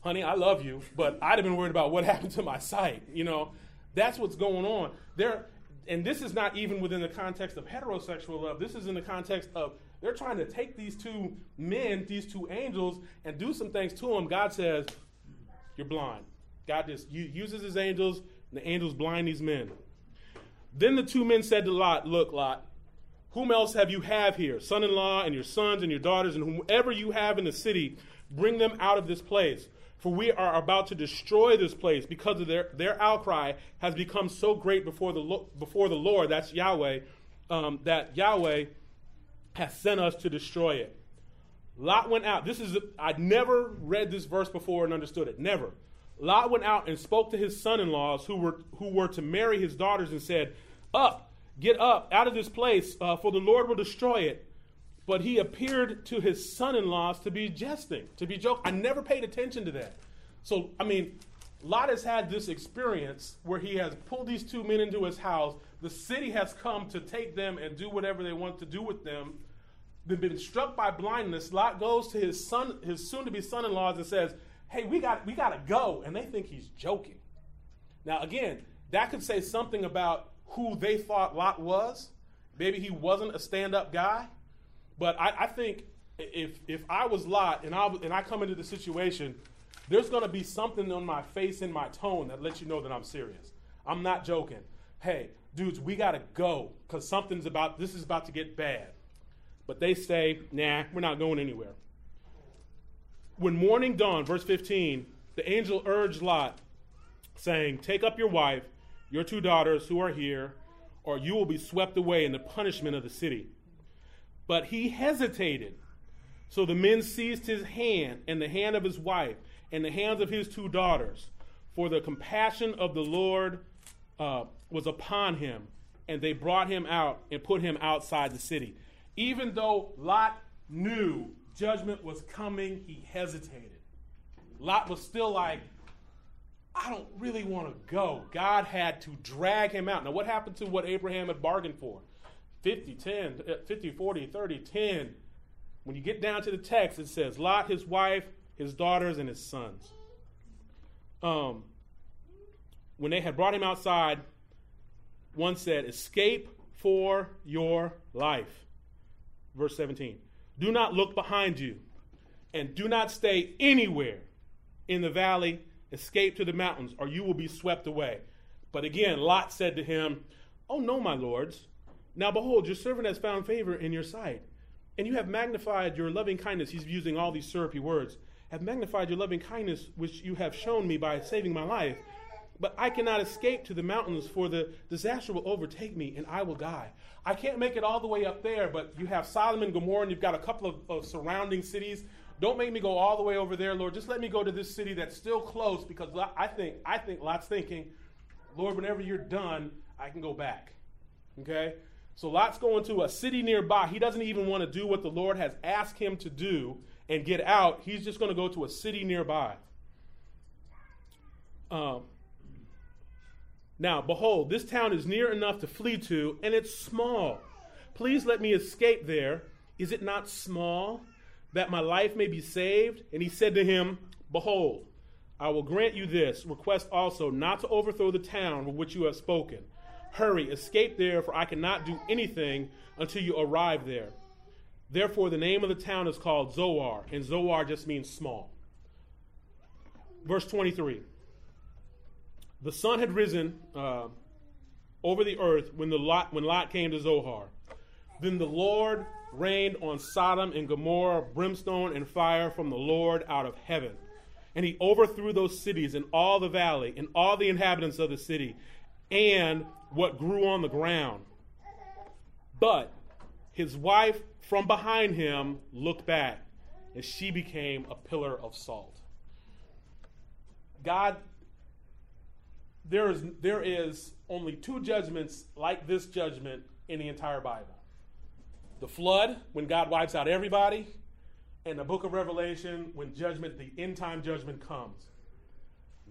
Honey, I love you, but I'd have been worried about what happened to my sight. You know, that's what's going on there. And this is not even within the context of heterosexual love. This is in the context of they're trying to take these two men, these two angels, and do some things to them. God says, You're blind. God just uses his angels, and the angels blind these men. Then the two men said to Lot, Look, Lot, whom else have you have here? Son in law, and your sons, and your daughters, and whomever you have in the city, bring them out of this place. For we are about to destroy this place because of their, their outcry has become so great before the, before the Lord, that's Yahweh, um, that Yahweh has sent us to destroy it. Lot went out. This is, I never read this verse before and understood it. Never. Lot went out and spoke to his son in laws who were, who were to marry his daughters and said, Up, get up out of this place, uh, for the Lord will destroy it. But he appeared to his son in laws to be jesting, to be joking. I never paid attention to that. So, I mean, Lot has had this experience where he has pulled these two men into his house. The city has come to take them and do whatever they want to do with them. They've been struck by blindness. Lot goes to his son, his soon-to-be son-in-laws, and says, "Hey, we got we got to go," and they think he's joking. Now, again, that could say something about who they thought Lot was. Maybe he wasn't a stand-up guy, but I, I think if if I was Lot and I and I come into the situation, there's going to be something on my face and my tone that lets you know that I'm serious. I'm not joking. Hey, dudes, we got to go because something's about this is about to get bad. But they say, nah, we're not going anywhere. When morning dawned, verse 15, the angel urged Lot, saying, Take up your wife, your two daughters who are here, or you will be swept away in the punishment of the city. But he hesitated. So the men seized his hand and the hand of his wife and the hands of his two daughters, for the compassion of the Lord uh, was upon him, and they brought him out and put him outside the city. Even though Lot knew judgment was coming, he hesitated. Lot was still like, I don't really want to go. God had to drag him out. Now, what happened to what Abraham had bargained for? 50, 10, uh, 50, 40, 30, 10. When you get down to the text, it says Lot, his wife, his daughters, and his sons. Um, when they had brought him outside, one said, Escape for your life. Verse 17. Do not look behind you, and do not stay anywhere in the valley. Escape to the mountains, or you will be swept away. But again, Lot said to him, Oh, no, my lords. Now behold, your servant has found favor in your sight, and you have magnified your loving kindness. He's using all these syrupy words. Have magnified your loving kindness, which you have shown me by saving my life. but I cannot escape to the mountains, for the disaster will overtake me and I will die. I can't make it all the way up there, but you have Sodom and Gomorrah, and you've got a couple of, of surrounding cities. Don't make me go all the way over there, Lord. Just let me go to this city that's still close because I think I think Lot's thinking, Lord, whenever you're done, I can go back. Okay? So Lot's going to a city nearby. He doesn't even want to do what the Lord has asked him to do and get out. He's just going to go to a city nearby. Um, now, behold, this town is near enough to flee to, and it's small. Please let me escape there. Is it not small, that my life may be saved? And he said to him, Behold, I will grant you this request also not to overthrow the town of which you have spoken. Hurry, escape there, for I cannot do anything until you arrive there. Therefore, the name of the town is called Zoar, and Zoar just means small. Verse 23 The sun had risen uh, over the earth when, the Lot, when Lot came to Zoar. Then the Lord rained on Sodom and Gomorrah brimstone and fire from the Lord out of heaven. And he overthrew those cities and all the valley and all the inhabitants of the city and what grew on the ground. But his wife from behind him looked back, and she became a pillar of salt. God, there is, there is only two judgments like this judgment in the entire Bible the flood, when God wipes out everybody, and the book of Revelation, when judgment, the end time judgment comes.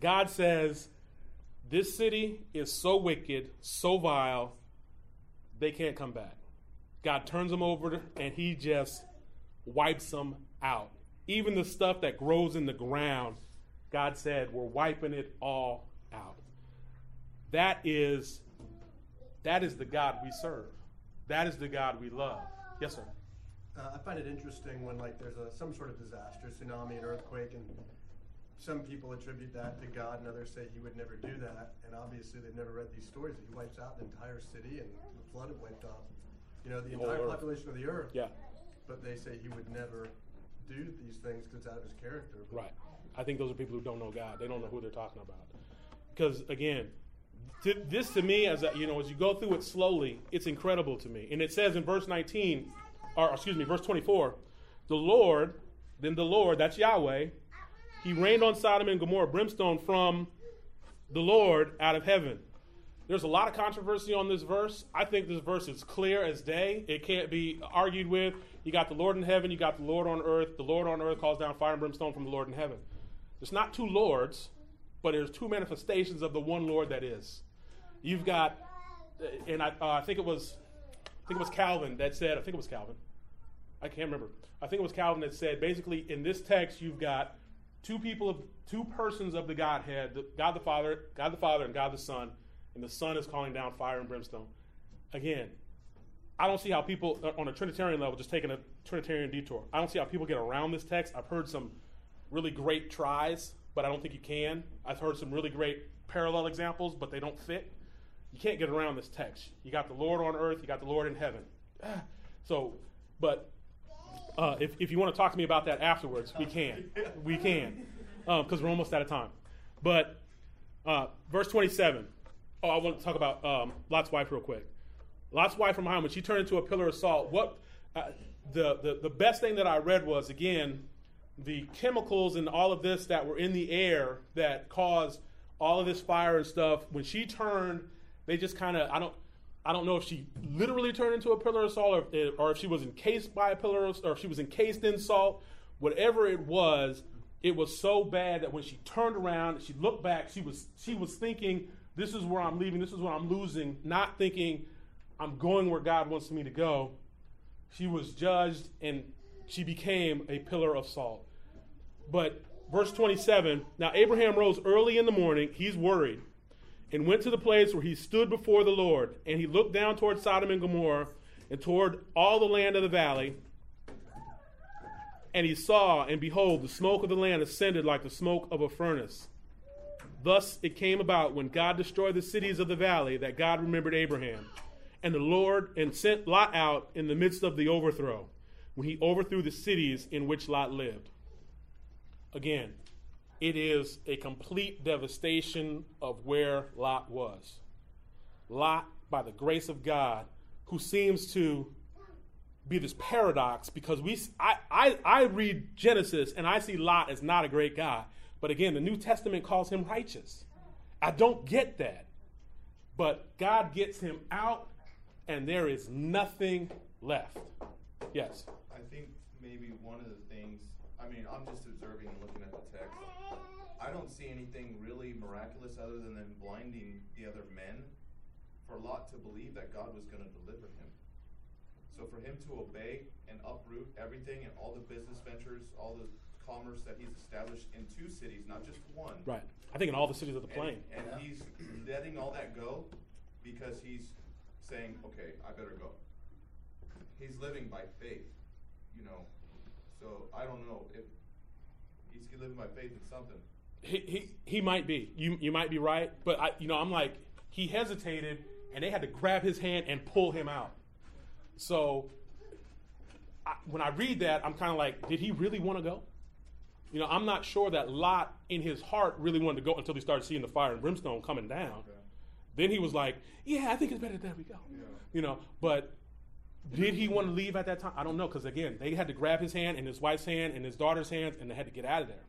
God says, This city is so wicked, so vile, they can't come back. God turns them over and he just wipes them out. Even the stuff that grows in the ground, God said, we're wiping it all out. That is that is the God we serve. That is the God we love. Yes, sir. Uh, I find it interesting when like there's a some sort of disaster, tsunami, an earthquake, and some people attribute that to God, and others say He would never do that. And obviously, they've never read these stories that He wipes out the entire city, and the flood had wiped off, you know, the The entire population of the earth. Yeah. But they say He would never do these things because it's out of His character. But Right. I think those are people who don't know God. They don't know who they're talking about. Because again, th- this to me, as a, you know, as you go through it slowly, it's incredible to me. And it says in verse 19, or excuse me, verse 24, the Lord, then the Lord, that's Yahweh, He rained on Sodom and Gomorrah brimstone from the Lord out of heaven. There's a lot of controversy on this verse. I think this verse is clear as day. It can't be argued with. You got the Lord in heaven, you got the Lord on earth. The Lord on earth calls down fire and brimstone from the Lord in heaven. There's not two Lords, but there's two manifestations of the one Lord that is. You've got, and I, uh, I think it was, I think it was Calvin that said, I think it was Calvin. I can't remember. I think it was Calvin that said, basically, in this text, you've got two people of two persons of the Godhead, God the Father, God the Father, and God the Son, and the Son is calling down fire and brimstone. Again, I don't see how people uh, on a Trinitarian level just taking a Trinitarian detour. I don't see how people get around this text. I've heard some really great tries, but I don't think you can. I've heard some really great parallel examples, but they don't fit. You can't get around this text. You got the Lord on earth, you got the Lord in heaven. So, but uh, if, if you want to talk to me about that afterwards, we can. We can. Because we're almost out of time. But uh, verse 27. Oh, I want to talk about um, Lot's wife real quick. Lot's wife from behind, when she turned into a pillar of salt, what uh, the, the, the best thing that I read was, again, the chemicals and all of this that were in the air that caused all of this fire and stuff. When she turned, they just kind of, I don't, I don't know if she literally turned into a pillar of salt or if, or if she was encased by a pillar of, or if she was encased in salt. Whatever it was, it was so bad that when she turned around, she looked back, she was she was thinking, "This is where I'm leaving. This is what I'm losing." Not thinking, "I'm going where God wants me to go." She was judged, and she became a pillar of salt. But verse 27. Now Abraham rose early in the morning. He's worried and went to the place where he stood before the Lord, and he looked down toward Sodom and Gomorrah and toward all the land of the valley. And he saw, and behold, the smoke of the land ascended like the smoke of a furnace. Thus it came about when God destroyed the cities of the valley that God remembered Abraham. And the Lord and sent Lot out in the midst of the overthrow, when he overthrew the cities in which Lot lived. Again, it is a complete devastation of where Lot was. Lot, by the grace of God, who seems to be this paradox because we I, I, I read Genesis and I see Lot as not a great guy. But again, the New Testament calls him righteous. I don't get that. But God gets him out and there is nothing left. Yes. I think maybe one of the things, I mean, I'm just observing and looking at the text. I don't see anything really miraculous other than them blinding the other men for Lot to believe that God was going to deliver him. So for him to obey and uproot everything and all the business ventures, all the commerce that he's established in two cities, not just one. Right. I think in all the cities of the And- plain. And, he's letting all that go because he's saying, okay, I better go. He's living by faith, you know. So I don't know if he's living by faith in something. He, he, he might be. You, you might be right. But, I, you know, I'm like, he hesitated and they had to grab his hand and pull him out. So I, when I read that, I'm kind of like, did he really want to go? You know, I'm not sure that Lot in his heart really wanted to go until he started seeing the fire and brimstone coming down. Then he was like, yeah, I think it's better that we go. You know, but did he want to leave at that time? I don't know because again, they had to grab his hand and his wife's hand and his daughter's hands and they had to get out of there.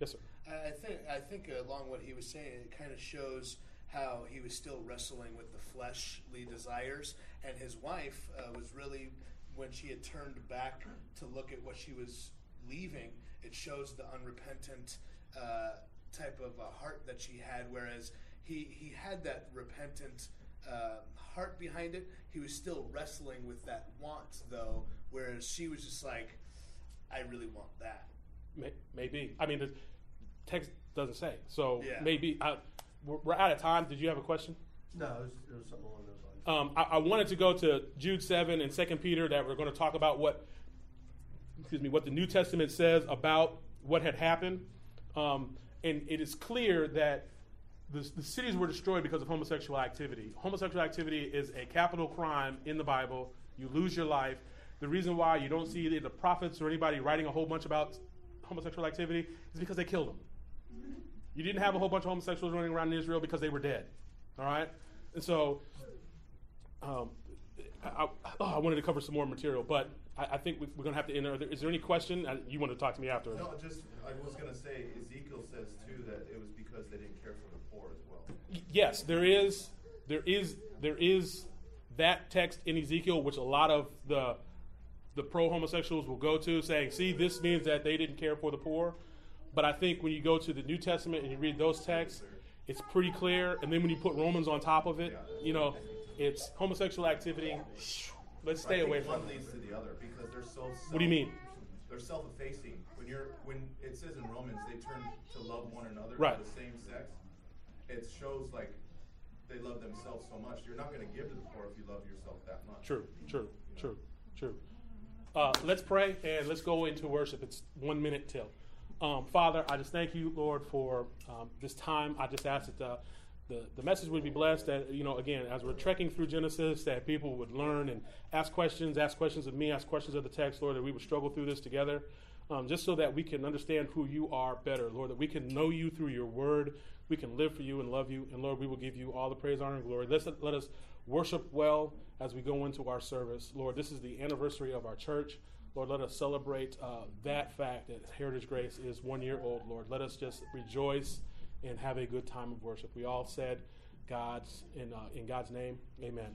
Yes, sir. I think I think along what he was saying, it kind of shows how he was still wrestling with the fleshly desires, and his wife uh, was really when she had turned back to look at what she was leaving. It shows the unrepentant uh, type of a heart that she had, whereas he he had that repentant. Uh, heart behind it, he was still wrestling with that want, though. Whereas she was just like, "I really want that." May, maybe. I mean, the text doesn't say. So Yeah. maybe. I, we're, we're out of time. Did you have a question? No, it was, it was something along those lines. Um, I, I wanted to go to Jude seven and Second Peter that we're going to talk about what, excuse me, what the New Testament says about what had happened, um, and it is clear that the, the cities were destroyed because of homosexual activity. Homosexual activity is a capital crime in the Bible. You lose your life. The reason why you don't see the prophets or anybody writing a whole bunch about homosexual activity is because they killed them. You didn't have a whole bunch of homosexuals running around in Israel because they were dead. All right? And so um, I, I, oh, I wanted to cover some more material, but I, I think we, we're going to have to end there. Is there any question? Uh, you want to talk to me after? No, just, I was gonna say, Ezekiel says too that it was because they didn't care for the poor as well. Y- Yes, there is, there is, there is that text in Ezekiel, which a lot of the the pro homosexuals will go to, saying, "See, this means that they didn't care for the poor." But I think when you go to the New Testament and you read those texts, it's pretty clear. And then when you put Romans on top of it, you know, it's homosexual activity. Let's stay away from One leads to the other because they're so. What do you mean? They're self-effacing. When you're, when it says in Romans, they turn to love one another Right. the same sex. It shows like they love themselves so much. You're not going to give to the poor if you love yourself that much. True, true, true, true. Uh, let's pray and let's go into worship. It's one minute till. Um, Father, I just thank you, Lord, for um, this time. I just ask that the, the, the message would be blessed. That, you know, again, as we're trekking through Genesis, that people would learn and ask questions, ask questions of me, ask questions of the text, Lord, that we would struggle through this together. Um, just so that we can understand who you are better, Lord, that we can know you through your word, we can live for you and love you, and Lord, we will give you all the praise, honor, and glory. Let's, let us worship well as we go into our service. Lord, this is the anniversary of our church. Lord, let us celebrate uh, that fact that Heritage Grace is one year old, Lord. Let us just rejoice and have a good time of worship. We all said God's in, uh, in God's name, amen.